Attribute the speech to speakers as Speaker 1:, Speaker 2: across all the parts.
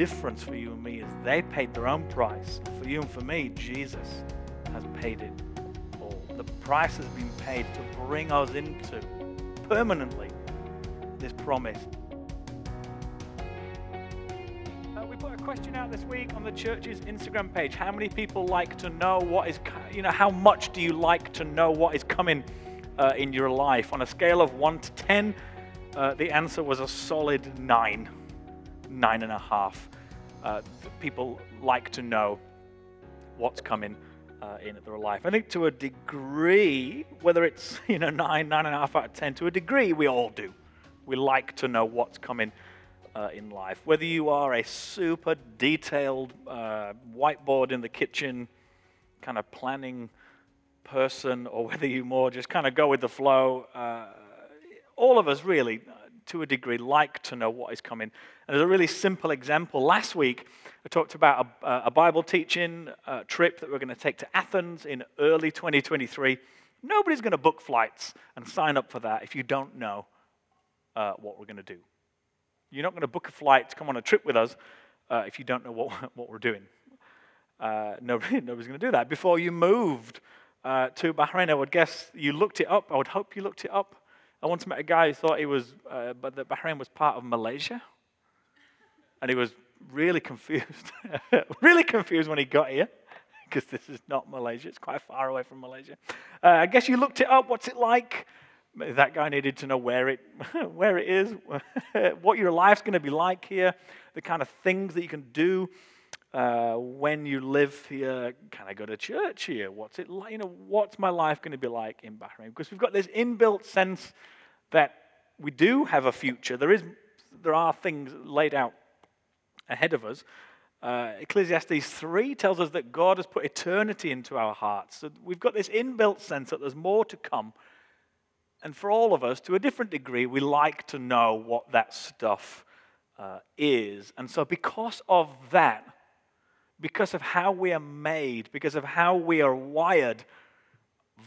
Speaker 1: difference for you and me is they paid their own price. For you and for me, Jesus has paid it all. The price has been paid to bring us into permanently this promise. Uh, we put a question out this week on the church's Instagram page. How many people like to know what is, you know, how much do you like to know what is coming uh, in your life? On a scale of 1 to 10, uh, the answer was a solid 9, nine and a half. Uh, people like to know what's coming uh, in their life. I think to a degree, whether it's you know nine, nine and a half out of ten, to a degree we all do. We like to know what's coming uh, in life. Whether you are a super detailed uh, whiteboard in the kitchen kind of planning person, or whether you more just kind of go with the flow, uh, all of us really, to a degree, like to know what is coming. And there's a really simple example. Last week, I talked about a, a Bible teaching uh, trip that we're going to take to Athens in early 2023. Nobody's going to book flights and sign up for that if you don't know uh, what we're going to do. You're not going to book a flight to come on a trip with us uh, if you don't know what, what we're doing. Uh, nobody, nobody's going to do that. Before you moved uh, to Bahrain, I would guess you looked it up. I would hope you looked it up. I once met a guy who thought he was, uh, but that Bahrain was part of Malaysia. And he was really confused. really confused when he got here because this is not Malaysia. It's quite far away from Malaysia. Uh, I guess you looked it up. What's it like? That guy needed to know where it, where it is, what your life's going to be like here, the kind of things that you can do uh, when you live here. Can I go to church here? What's it like? You know, what's my life going to be like in Bahrain? Because we've got this inbuilt sense that we do have a future. There is, there are things laid out ahead of us. Uh, Ecclesiastes 3 tells us that God has put eternity into our hearts. So we've got this inbuilt sense that there's more to come. And for all of us, to a different degree, we like to know what that stuff uh, is. And so, because of that, because of how we are made, because of how we are wired,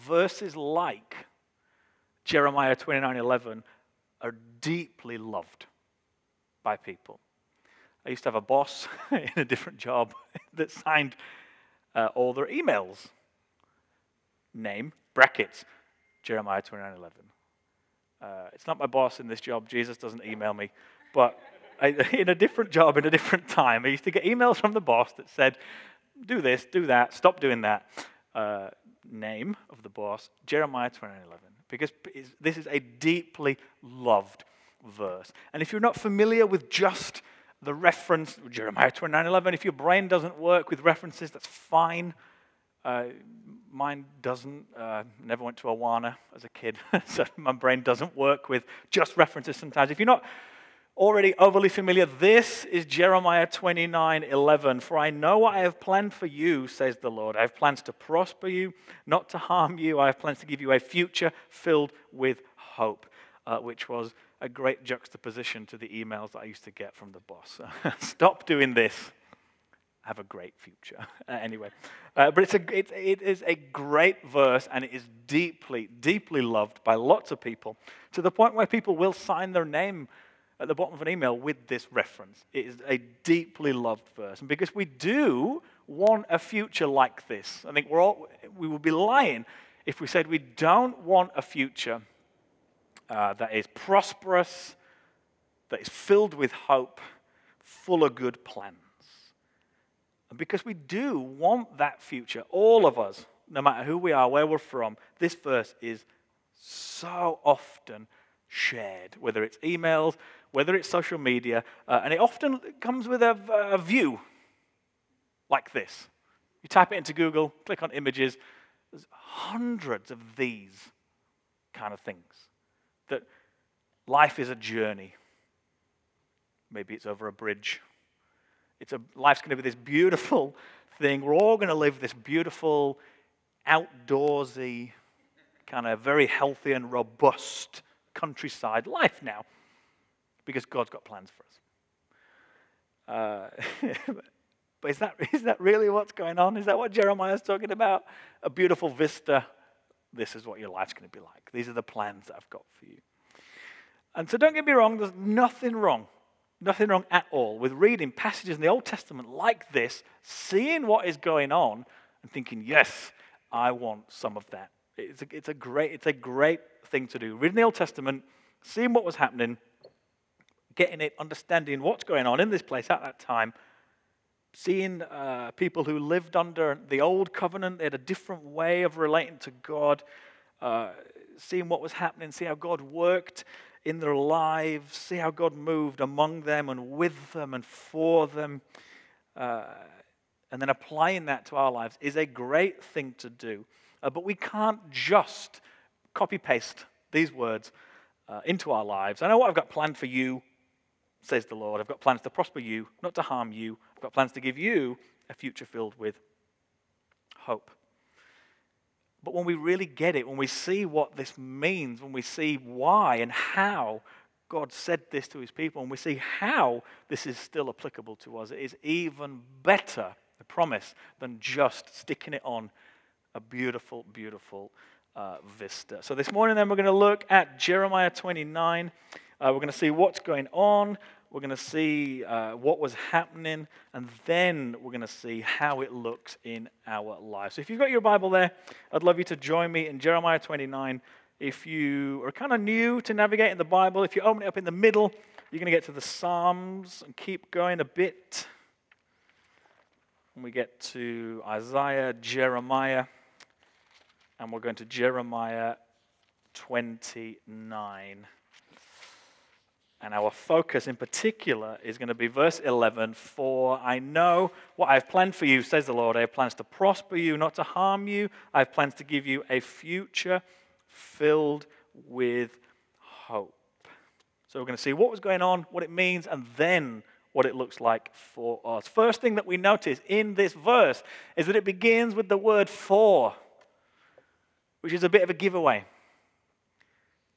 Speaker 1: verses like Jeremiah 29:11 are deeply loved by people. I used to have a boss in a different job that signed uh, all their emails. Name, brackets, Jeremiah 29 11. Uh, it's not my boss in this job. Jesus doesn't email me. But in a different job, in a different time, I used to get emails from the boss that said, do this, do that, stop doing that. Uh, name of the boss, Jeremiah 29 11. Because this is a deeply loved verse. And if you're not familiar with just the reference, Jeremiah 29 11, if your brain doesn't work with references, that's fine. Uh, mine doesn't. Uh, never went to Awana as a kid, so my brain doesn't work with just references sometimes. If you're not already overly familiar, this is Jeremiah 29 11. For I know what I have planned for you, says the Lord. I have plans to prosper you, not to harm you. I have plans to give you a future filled with hope, uh, which was a great juxtaposition to the emails that I used to get from the boss. Stop doing this. Have a great future. Uh, anyway, uh, but it's a, it, it is a great verse and it is deeply, deeply loved by lots of people to the point where people will sign their name at the bottom of an email with this reference. It is a deeply loved verse. And because we do want a future like this, I think we're all, we would be lying if we said we don't want a future uh, that is prosperous, that is filled with hope, full of good plans. And because we do want that future, all of us, no matter who we are, where we're from, this verse is so often shared, whether it's emails, whether it's social media, uh, and it often comes with a, a view like this. You type it into Google, click on images, there's hundreds of these kind of things that life is a journey. Maybe it's over a bridge. It's a, life's going to be this beautiful thing. We're all going to live this beautiful, outdoorsy, kind of very healthy and robust countryside life now because God's got plans for us. Uh, but is that, is that really what's going on? Is that what Jeremiah is talking about? A beautiful vista this is what your life's going to be like. These are the plans that I've got for you. And so don't get me wrong, there's nothing wrong, Nothing wrong at all with reading passages in the Old Testament like this, seeing what is going on, and thinking, yes, I want some of that. It's a, it's a, great, it's a great thing to do. Reading the Old Testament, seeing what was happening, getting it, understanding what's going on in this place at that time, seeing uh, people who lived under the old covenant, they had a different way of relating to God, uh, seeing what was happening, see how God worked in their lives, see how God moved among them and with them and for them, uh, and then applying that to our lives is a great thing to do. Uh, but we can't just copy paste these words uh, into our lives. I know what I've got planned for you, says the Lord. I've got plans to prosper you, not to harm you. I've got plans to give you a future filled with hope. But when we really get it, when we see what this means, when we see why and how God said this to his people, and we see how this is still applicable to us, it is even better, the promise, than just sticking it on a beautiful, beautiful uh, vista. So this morning, then, we're going to look at Jeremiah 29. Uh, we're going to see what's going on. We're going to see uh, what was happening, and then we're going to see how it looks in our lives. So, if you've got your Bible there, I'd love you to join me in Jeremiah 29. If you are kind of new to navigating the Bible, if you open it up in the middle, you're going to get to the Psalms and keep going a bit. And we get to Isaiah, Jeremiah, and we're going to Jeremiah 29. And our focus in particular is going to be verse 11 For I know what I have planned for you, says the Lord. I have plans to prosper you, not to harm you. I have plans to give you a future filled with hope. So we're going to see what was going on, what it means, and then what it looks like for us. First thing that we notice in this verse is that it begins with the word for, which is a bit of a giveaway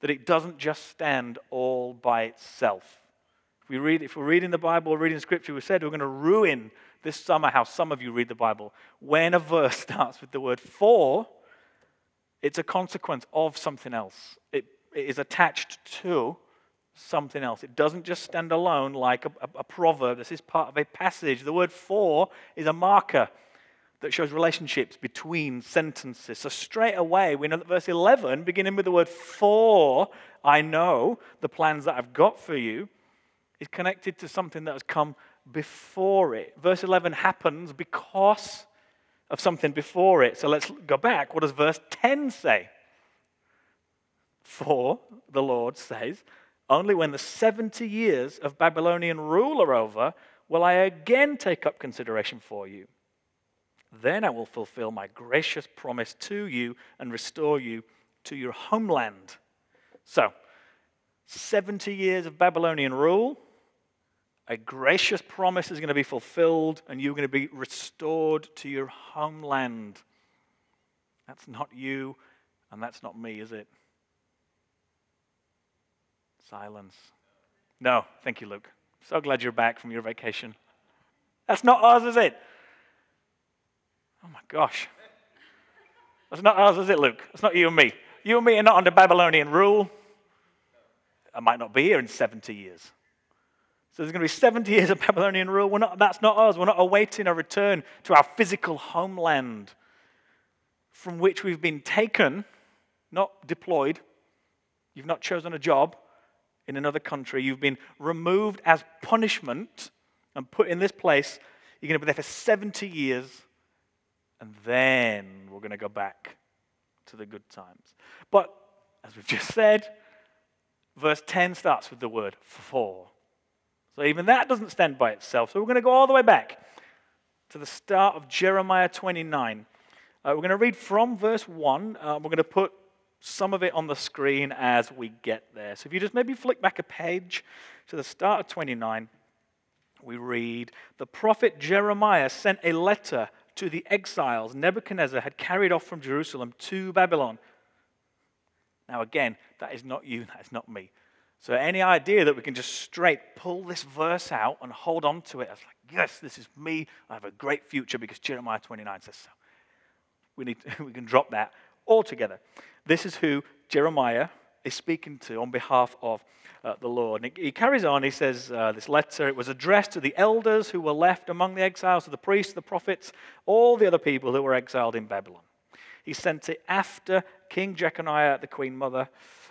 Speaker 1: that it doesn't just stand all by itself. If, we read, if we're reading the Bible or reading Scripture, we said we're going to ruin this summer how some of you read the Bible. When a verse starts with the word for, it's a consequence of something else. It, it is attached to something else. It doesn't just stand alone like a, a, a proverb. This is part of a passage. The word for is a marker that shows relationships between sentences. So, straight away, we know that verse 11, beginning with the word for, I know the plans that I've got for you, is connected to something that has come before it. Verse 11 happens because of something before it. So, let's go back. What does verse 10 say? For, the Lord says, only when the 70 years of Babylonian rule are over will I again take up consideration for you then I will fulfill my gracious promise to you and restore you to your homeland. So, 70 years of Babylonian rule, a gracious promise is going to be fulfilled, and you're going to be restored to your homeland. That's not you, and that's not me, is it? Silence. No, thank you, Luke. So glad you're back from your vacation. That's not us, is it? Oh my gosh. That's not ours, is it, Luke? That's not you and me. You and me are not under Babylonian rule. I might not be here in 70 years. So there's going to be 70 years of Babylonian rule. We're not, that's not us. We're not awaiting a return to our physical homeland from which we've been taken, not deployed. You've not chosen a job in another country. You've been removed as punishment and put in this place. You're going to be there for 70 years and then we're going to go back to the good times. But as we've just said, verse 10 starts with the word for. So even that doesn't stand by itself. So we're going to go all the way back to the start of Jeremiah 29. Uh, we're going to read from verse 1. Uh, we're going to put some of it on the screen as we get there. So if you just maybe flick back a page to the start of 29, we read The prophet Jeremiah sent a letter to the exiles Nebuchadnezzar had carried off from Jerusalem to Babylon. Now, again, that is not you, that is not me. So, any idea that we can just straight pull this verse out and hold on to it, as like, yes, this is me, I have a great future because Jeremiah 29 says so. We, need to, we can drop that altogether. This is who Jeremiah is speaking to on behalf of uh, the Lord. And he, carries on, he says, uh, This letter, it was addressed to the elders who were left among the exiles, to the priests, the prophets, all the other people who were exiled in Babylon. He sent it after King Jeconiah, the queen mother,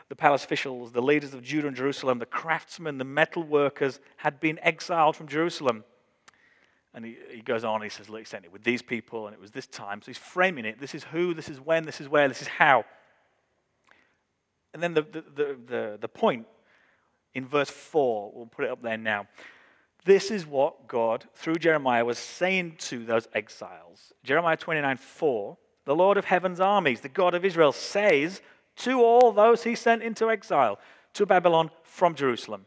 Speaker 1: the palace officials, the leaders of Judah and Jerusalem, the craftsmen, the metal workers had been exiled from Jerusalem. And he, he goes on, he says, Look, he sent it with these people, and it was this time. So he's framing it. This is who, this is when, this is where, this is how. And then the, the, the, the, the point in verse 4, we'll put it up there now. This is what God, through Jeremiah, was saying to those exiles. Jeremiah 29 4, the Lord of heaven's armies, the God of Israel, says, to all those he sent into exile to Babylon from Jerusalem.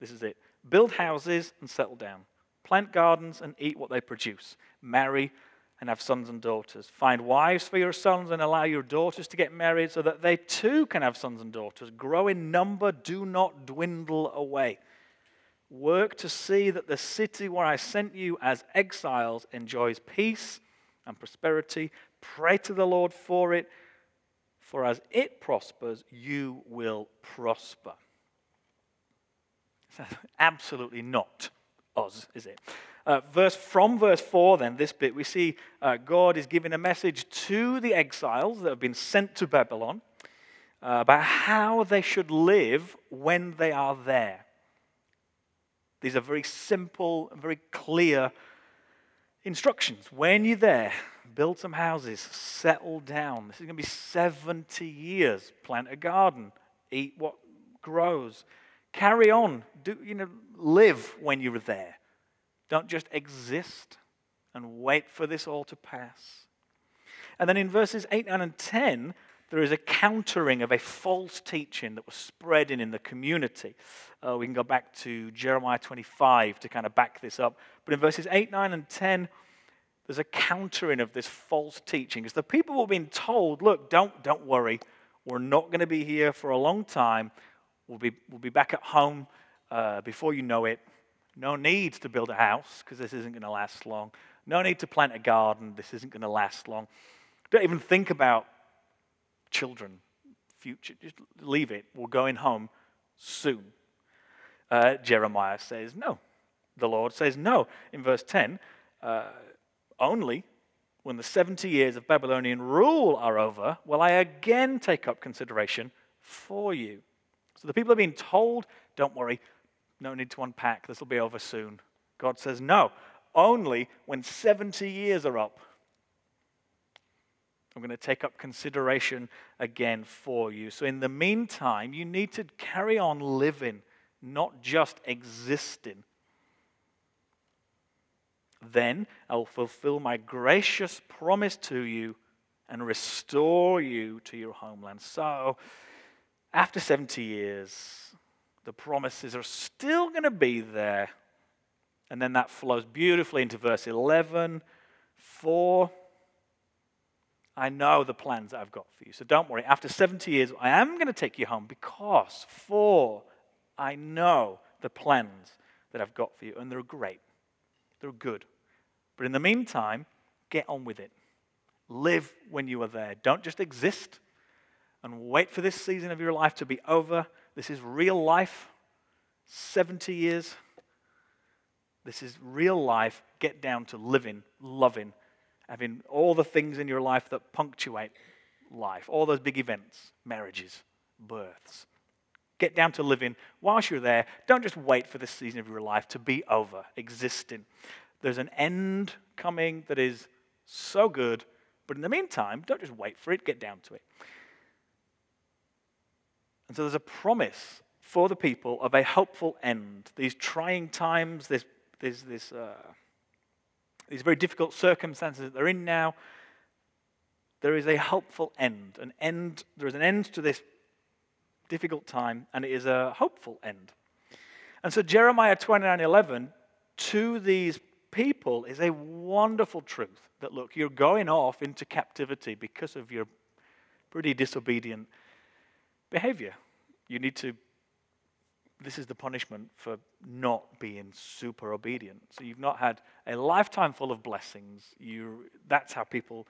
Speaker 1: This is it. Build houses and settle down. Plant gardens and eat what they produce. Marry and have sons and daughters. Find wives for your sons and allow your daughters to get married so that they too can have sons and daughters. Grow in number, do not dwindle away. Work to see that the city where I sent you as exiles enjoys peace and prosperity. Pray to the Lord for it for as it prospers, you will prosper. Absolutely not us, is it? Uh, verse from verse 4 then this bit we see uh, god is giving a message to the exiles that have been sent to babylon uh, about how they should live when they are there these are very simple and very clear instructions when you're there build some houses, settle down. This is going to be 70 years. Plant a garden, eat what grows. Carry on. Do, you know, live when you're there. Don't just exist and wait for this all to pass. And then in verses 8, 9, and 10, there is a countering of a false teaching that was spreading in the community. Uh, we can go back to Jeremiah 25 to kind of back this up. But in verses 8, 9, and 10, there's a countering of this false teaching. Because the people were being told, look, don't, don't worry, we're not going to be here for a long time. We'll be, we'll be back at home uh, before you know it. No need to build a house because this isn't going to last long. No need to plant a garden. This isn't going to last long. Don't even think about children, future. Just leave it. We're going home soon. Uh, Jeremiah says no. The Lord says no. In verse 10, uh, only when the 70 years of Babylonian rule are over will I again take up consideration for you. So the people are being told, don't worry, no need to unpack, this will be over soon. God says, no, only when 70 years are up. I'm going to take up consideration again for you. So, in the meantime, you need to carry on living, not just existing. Then I will fulfill my gracious promise to you and restore you to your homeland. So, after 70 years, the promises are still going to be there. And then that flows beautifully into verse 11. For I know the plans I've got for you. So don't worry. After 70 years, I am going to take you home because, for I know the plans that I've got for you. And they're great, they're good. But in the meantime, get on with it. Live when you are there. Don't just exist and wait for this season of your life to be over. This is real life. 70 years. This is real life. Get down to living, loving, having all the things in your life that punctuate life, all those big events, marriages, births. Get down to living whilst you're there. Don't just wait for this season of your life to be over, existing. There's an end coming that is so good, but in the meantime, don't just wait for it, get down to it. And so there's a promise for the people of a hopeful end. These trying times, this, this, this, uh, these very difficult circumstances that they're in now, there is a hopeful end. An end. There is an end to this difficult time, and it is a hopeful end. And so Jeremiah 29:11 to these people is a wonderful truth that, look, you're going off into captivity because of your pretty disobedient behavior. You need to, this is the punishment for not being super obedient. So you've not had a lifetime full of blessings. You, that's how people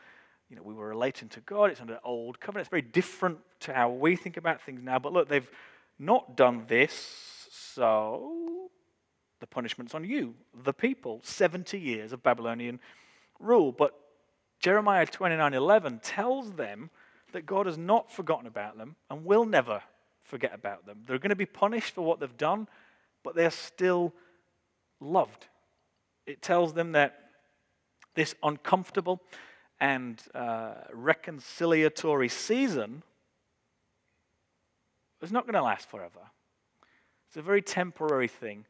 Speaker 1: you know, we were relating to God. It's under the old covenant. It's very different to how we think about things now. But look, they've not done this, so the punishment's on you, the people. 70 years of Babylonian rule. But Jeremiah 29:11 tells them that God has not forgotten about them and will never forget about them. They're going to be punished for what they've done, but they're still loved. It tells them that this uncomfortable and uh, reconciliatory season is not going to last forever. It's a very temporary thing.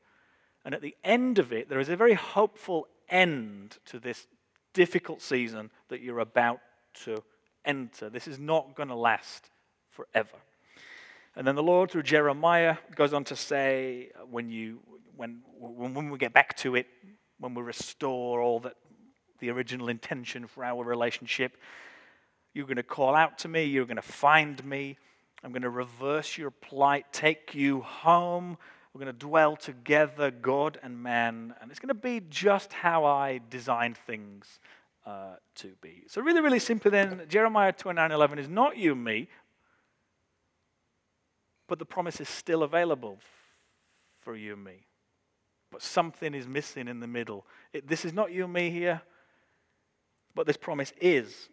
Speaker 1: And at the end of it, there is a very hopeful end to this difficult season that you're about to enter. This is not going to last forever. And then the Lord, through Jeremiah, goes on to say, when, you, when, when we get back to it, when we restore all that the original intention for our relationship, you're going to call out to me, you're going to find me, I'm going to reverse your plight, take you home. We're going to dwell together, God and man, and it's going to be just how I designed things uh, to be. So, really, really simply, then, Jeremiah 29 11 is not you and me, but the promise is still available for you and me. But something is missing in the middle. It, this is not you and me here, but this promise is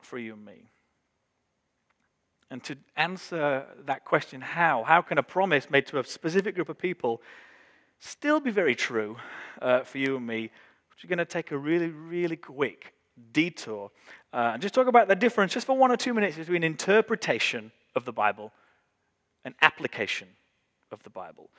Speaker 1: for you and me. And to answer that question, how? How can a promise made to a specific group of people still be very true uh, for you and me? We're going to take a really, really quick detour uh, and just talk about the difference, just for one or two minutes, between interpretation of the Bible and application of the Bible.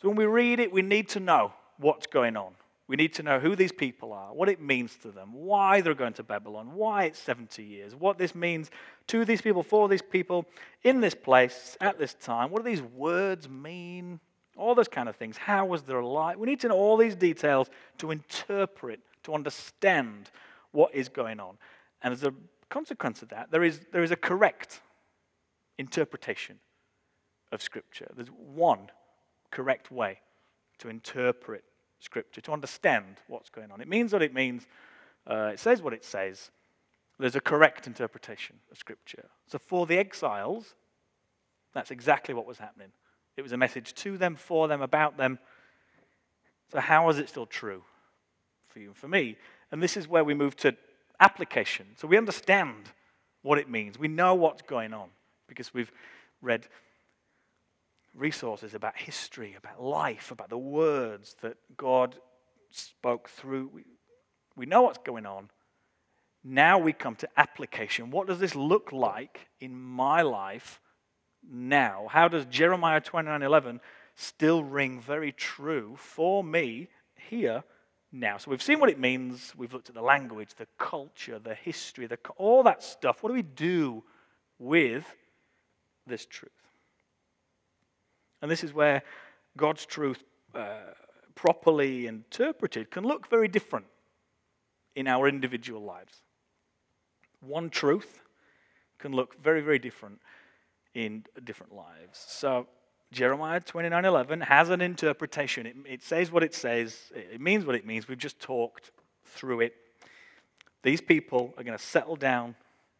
Speaker 1: So when we read it, we need to know what's going on. We need to know who these people are, what it means to them, why they're going to Babylon, why it's 70 years, what this means to these people, for these people, in this place, at this time. What do these words mean? All those kind of things. How was their life? We need to know all these details to interpret, to understand what is going on. And as a consequence of that, there is, there is a correct interpretation of Scripture. There's one correct way to interpret Scripture, to understand what's going on. It means what it means, uh, it says what it says. There's a correct interpretation of Scripture. So for the exiles, that's exactly what was happening. It was a message to them, for them, about them. So, how is it still true for you and for me? And this is where we move to application. So, we understand what it means. We know what's going on because we've read resources about history, about life, about the words that God spoke through. We, we know what's going on. Now we come to application. What does this look like in my life now? How does Jeremiah 29:11 still ring very true for me here now? So we've seen what it means. We've looked at the language, the culture, the history, the, all that stuff. What do we do with this truth? And this is where God's truth, uh, properly interpreted, can look very different in our individual lives. One truth can look very, very different in different lives. So, Jeremiah 29:11 has an interpretation. It, it says what it says. It means what it means. We've just talked through it. These people are going to settle down,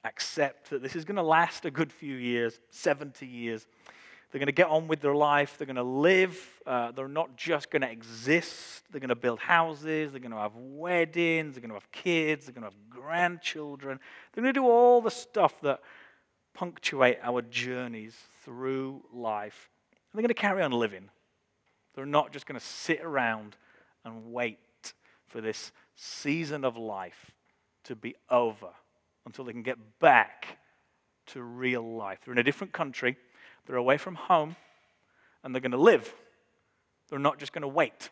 Speaker 1: accept that this is going to last a good few years, 70 years. They're going to get on with their life. They're going to live. Uh, they're not just going to exist. They're going to build houses. They're going to have weddings. They're going to have kids. They're going to have grandchildren. They're going to do all the stuff that punctuate our journeys through life. And they're going to carry on living. They're not just going to sit around and wait for this season of life to be over until they can get back to real life. They're in a different country. They're away from home and they're going to live. They're not just going to wait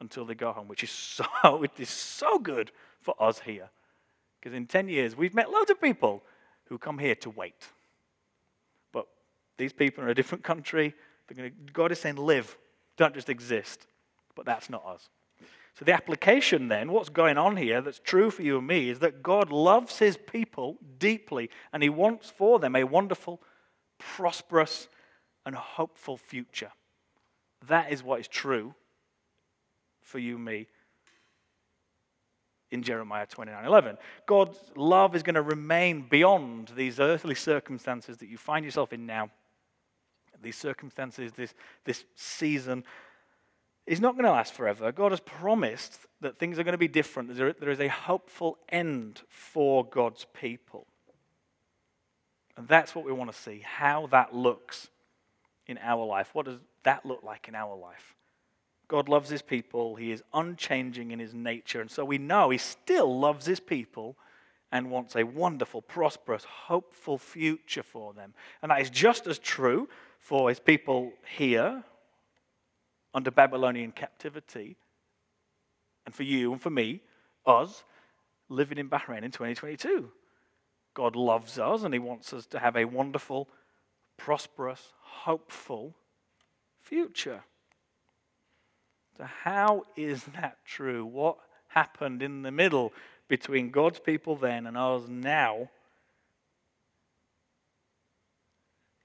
Speaker 1: until they go home, which is so, it is so good for us here. Because in 10 years, we've met loads of people who come here to wait. But these people are in a different country. They're Gonna, God is saying, live, don't just exist. But that's not us. So, the application then, what's going on here that's true for you and me, is that God loves his people deeply and he wants for them a wonderful prosperous, and hopeful future. That is what is true for you and me. In Jeremiah 29 11. God's love is going to remain beyond these earthly circumstances that you find yourself in now. These circumstances, this, this season, is not going to last forever. God has promised that things are going to be different. There, there is a hopeful end for God's people. And that's what we want to see how that looks in our life. What does that look like in our life? God loves his people. He is unchanging in his nature. And so we know he still loves his people and wants a wonderful, prosperous, hopeful future for them. And that is just as true for his people here under Babylonian captivity, and for you and for me, us, living in Bahrain in 2022. God loves us and he wants us to have a wonderful, prosperous, hopeful future. So, how is that true? What happened in the middle between God's people then and ours now?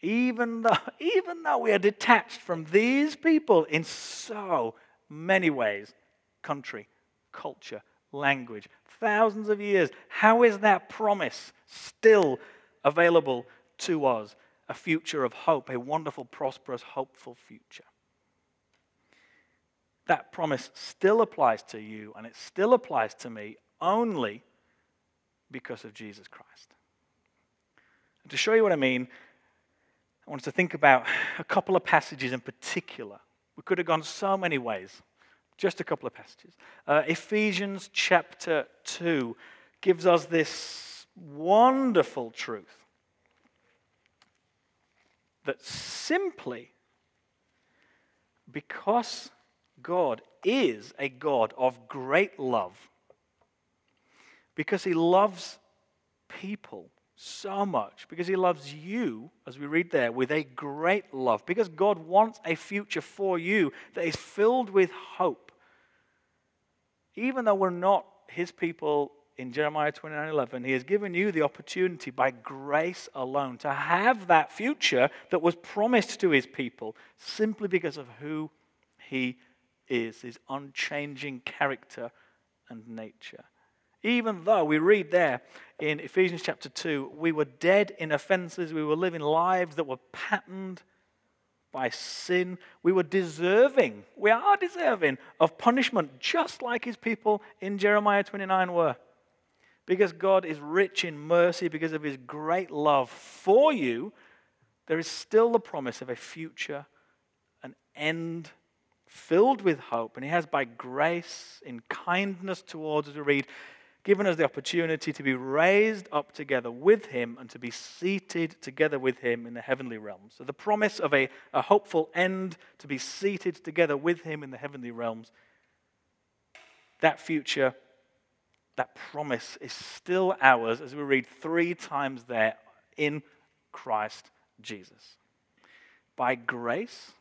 Speaker 1: Even though, even though we are detached from these people in so many ways country, culture, language, thousands of years how is that promise still available to us? A future of hope, a wonderful, prosperous, hopeful future that promise still applies to you and it still applies to me only because of Jesus Christ. And to show you what I mean, I want us to think about a couple of passages in particular. We could have gone so many ways. Just a couple of passages. Uh, Ephesians chapter 2 gives us this wonderful truth that simply because God is a God of great love because he loves people so much, because he loves you, as we read there, with a great love, because God wants a future for you that is filled with hope. Even though we're not his people in Jeremiah 29 11, he has given you the opportunity by grace alone to have that future that was promised to his people simply because of who he is, his unchanging character and nature. Even though we read there in Ephesians chapter 2, we were dead in offenses, we were living lives that were patterned by sin, we were deserving, we are deserving of punishment, just like his people in Jeremiah 29 were. Because God is rich in mercy, because of his great love for you, there is still the promise of a future, an end filled with hope, and He has, by grace, in kindness towards us, we read, given us the opportunity to be raised up together with Him and to be seated together with Him in the heavenly realms. So, the promise of a, a hopeful end to be seated together with Him in the heavenly realms, that future, that promise is still ours as we read three times there in Christ Jesus. By grace,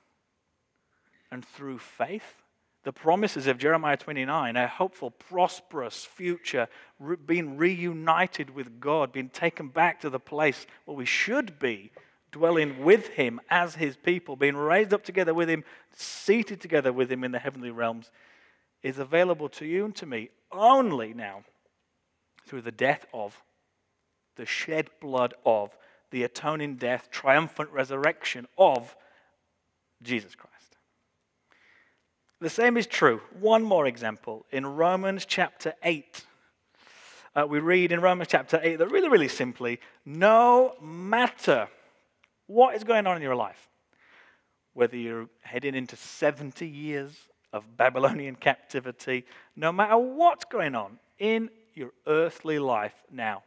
Speaker 1: and through faith. The promises of Jeremiah 29, a hopeful, prosperous future, re- being reunited with God, being taken back to the place where we should be, dwelling with Him as His people, being raised up together with Him, seated together with Him in the heavenly realms, is available to you and to me only now through the death of, the shed blood of, the atoning death, triumphant resurrection of Jesus Christ. The same is true. One more example in Romans chapter 8. Uh, we read in Romans chapter 8 that really, really simply, no matter what is going on in your life, whether you're heading into 70 years of Babylonian captivity, no matter what's going on in your earthly life now,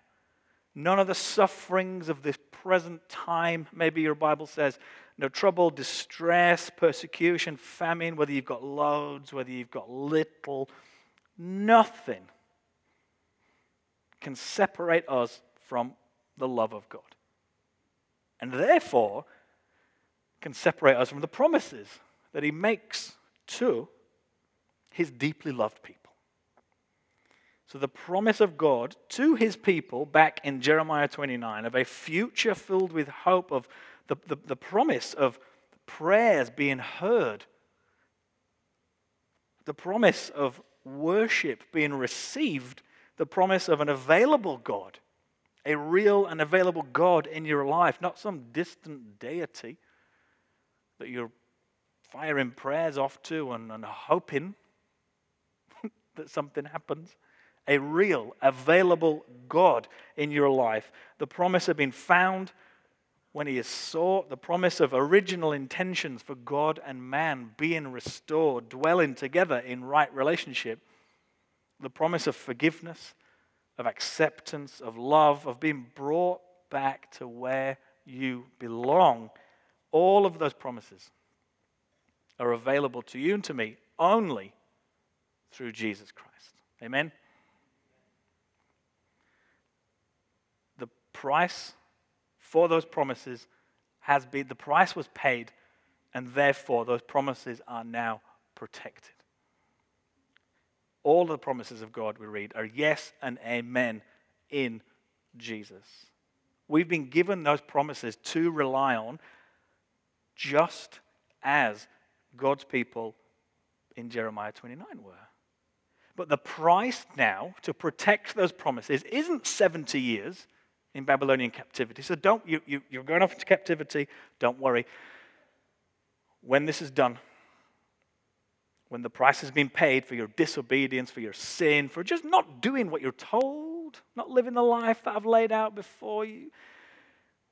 Speaker 1: none of the sufferings of this present time, maybe your Bible says, no trouble, distress, persecution, famine, whether you've got loads, whether you've got little, nothing can separate us from the love of God. And therefore, can separate us from the promises that He makes to His deeply loved people. So, the promise of God to His people back in Jeremiah 29 of a future filled with hope, of the, the, the promise of prayers being heard, the promise of worship being received the promise of an available God, a real and available God in your life, not some distant deity that you're firing prayers off to and, and hoping that something happens. A real, available God in your life. The promise of being found when he sought, the promise of original intentions for God and man being restored, dwelling together in right relationship, the promise of forgiveness, of acceptance, of love, of being brought back to where you belong. All of those promises are available to you and to me only through Jesus Christ. Amen? The price for those promises has been, the price was paid, and therefore those promises are now protected. All the promises of God we read are yes and amen in Jesus. We've been given those promises to rely on just as God's people in Jeremiah 29 were. But the price now to protect those promises isn't 70 years in Babylonian captivity. So don't, you, you, you're going off into captivity, don't worry. When this is done, when the price has been paid for your disobedience, for your sin, for just not doing what you're told, not living the life that I've laid out before you,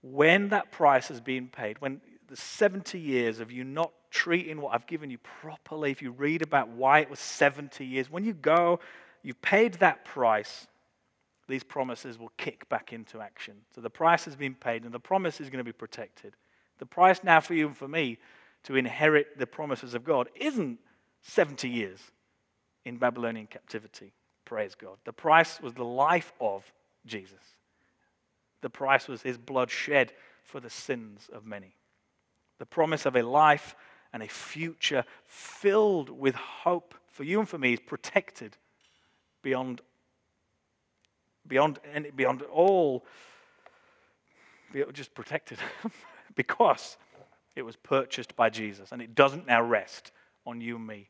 Speaker 1: when that price has been paid, when the 70 years of you not treating what I've given you properly, if you read about why it was 70 years, when you go, you've paid that price, these promises will kick back into action. So the price has been paid and the promise is going to be protected. The price now for you and for me to inherit the promises of God isn't 70 years in Babylonian captivity. Praise God. The price was the life of Jesus. The price was his blood shed for the sins of many. The promise of a life and a future filled with hope for you and for me is protected beyond beyond, and beyond all, just protected because it was purchased by Jesus. And it doesn't now rest on you and me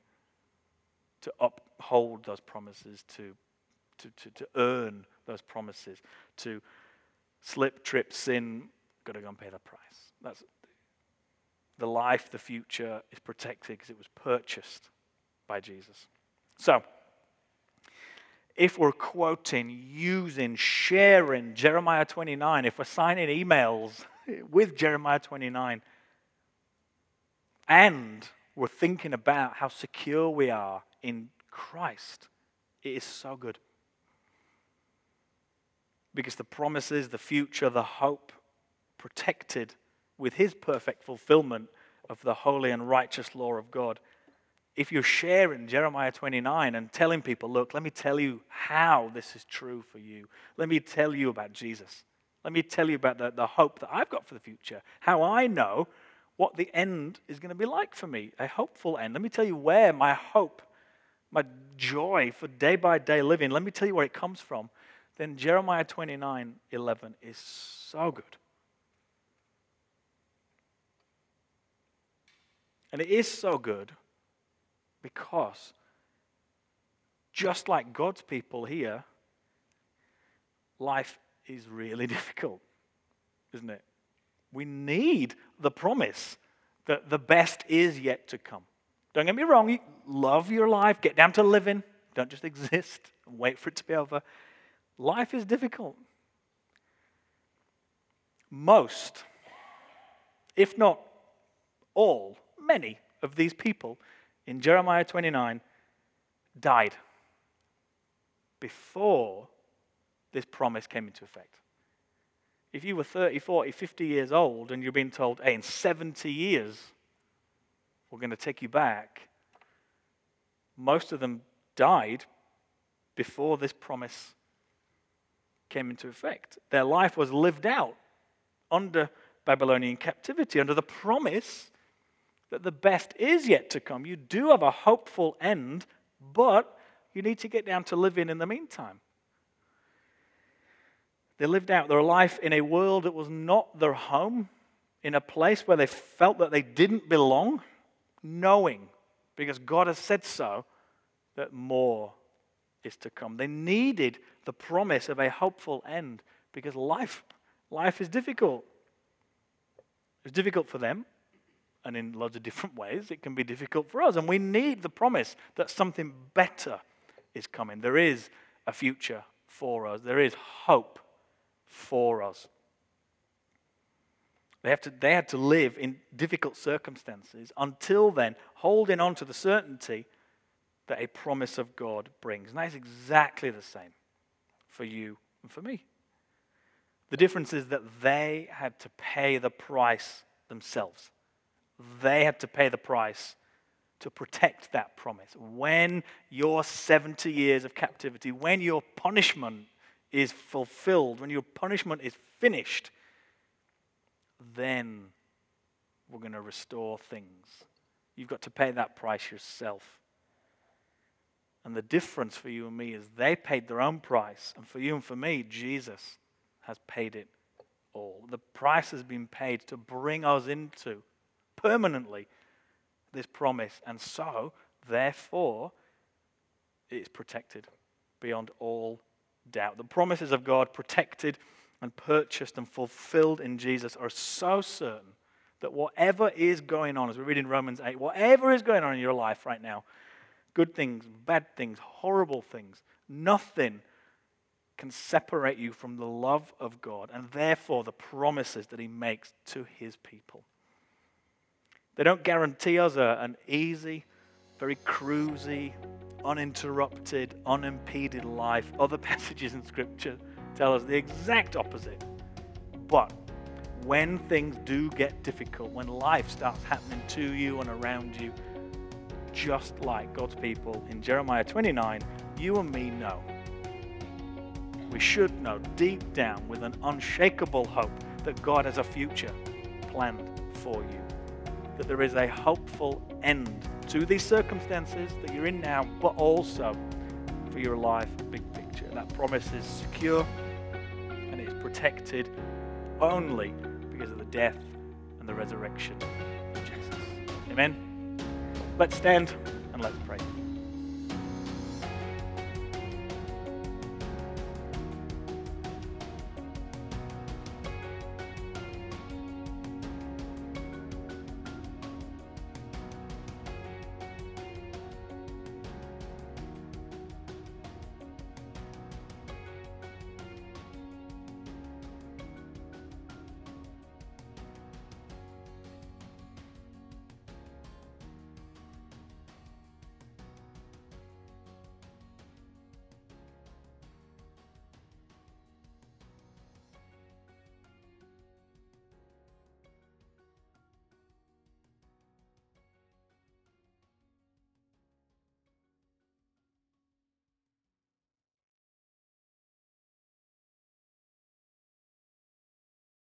Speaker 1: to uphold those promises, to, to, to, to earn those promises, to slip, trip, sin, got to go and pay the price. That's the life, the future is protected because it was purchased by Jesus. So, if we're quoting, using, sharing Jeremiah 29, if we're signing emails with Jeremiah 29, and we're thinking about how secure we are in Christ, it is so good. Because the promises, the future, the hope, protected with His perfect fulfillment of the holy and righteous law of God if you're sharing Jeremiah 29 and telling people, look, let me tell you how this is true for you. Let me tell you about Jesus. Let me tell you about the, the hope that I've got for the future, how I know what the end is going to be like for me, a hopeful end. Let me tell you where my hope, my joy for day by day living, let me tell you where it comes from. Then Jeremiah 29 11 is so good. And it is so good because just like God's people here, life is really difficult, isn't it? We need the promise that the best is yet to come. Don't get me wrong, you love your life, get down to living, don't just exist and wait for it to be over. Life is difficult. Most, if not all, many of these people in Jeremiah 29 died before this promise came into effect. If you were 30, 40, 50 years old and you're being told, hey, in 70 years, we're going to take you back, most of them died before this promise came into effect. Their life was lived out under Babylonian captivity, under the promise that the best is yet to come. You do have a hopeful end, but you need to get down to living in the meantime. They lived out their life in a world that was not their home, in a place where they felt that they didn't belong, knowing, because God has said so, that more is to come. They needed the promise of a hopeful end because life, life is difficult. It's difficult for them, and in lots of different ways, it can be difficult for us. And we need the promise that something better is coming. There is a future for us, there is hope for us. They, have to, they had to live in difficult circumstances until then, holding on to the certainty that a promise of God brings. And that is exactly the same for you and for me. The difference is that they had to pay the price themselves. They had to pay the price to protect that promise. When your 70 years of captivity, when your punishment is fulfilled, when your punishment is finished, then we're going to restore things. You've got to pay that price yourself. And the difference for you and me is they paid their own price. And for you and for me, Jesus has paid it all. The price has been paid to bring us into permanently this promise. And so, therefore, it is protected beyond all doubt. The promises of God, protected and purchased and fulfilled in Jesus, are so certain that whatever is going on, as we read in Romans 8, whatever is going on in your life right now, good things, bad things, horrible things, nothing can separate you from the love of God and therefore the promises that He makes to His people. They don't guarantee us a, an easy, very cruisy, uninterrupted, unimpeded life. Other passages in Scripture tell us the exact opposite. But when things do get difficult, when life starts happening to you and around you, just like God's people in Jeremiah 29, you and me know. We should know deep down with an unshakable hope that God has a future planned for you that there is a hopeful end to these circumstances that you're in now, but also for your life, big picture. That promise is secure and it is protected only because of the death and the resurrection of Jesus. Amen. Let's stand and let's pray.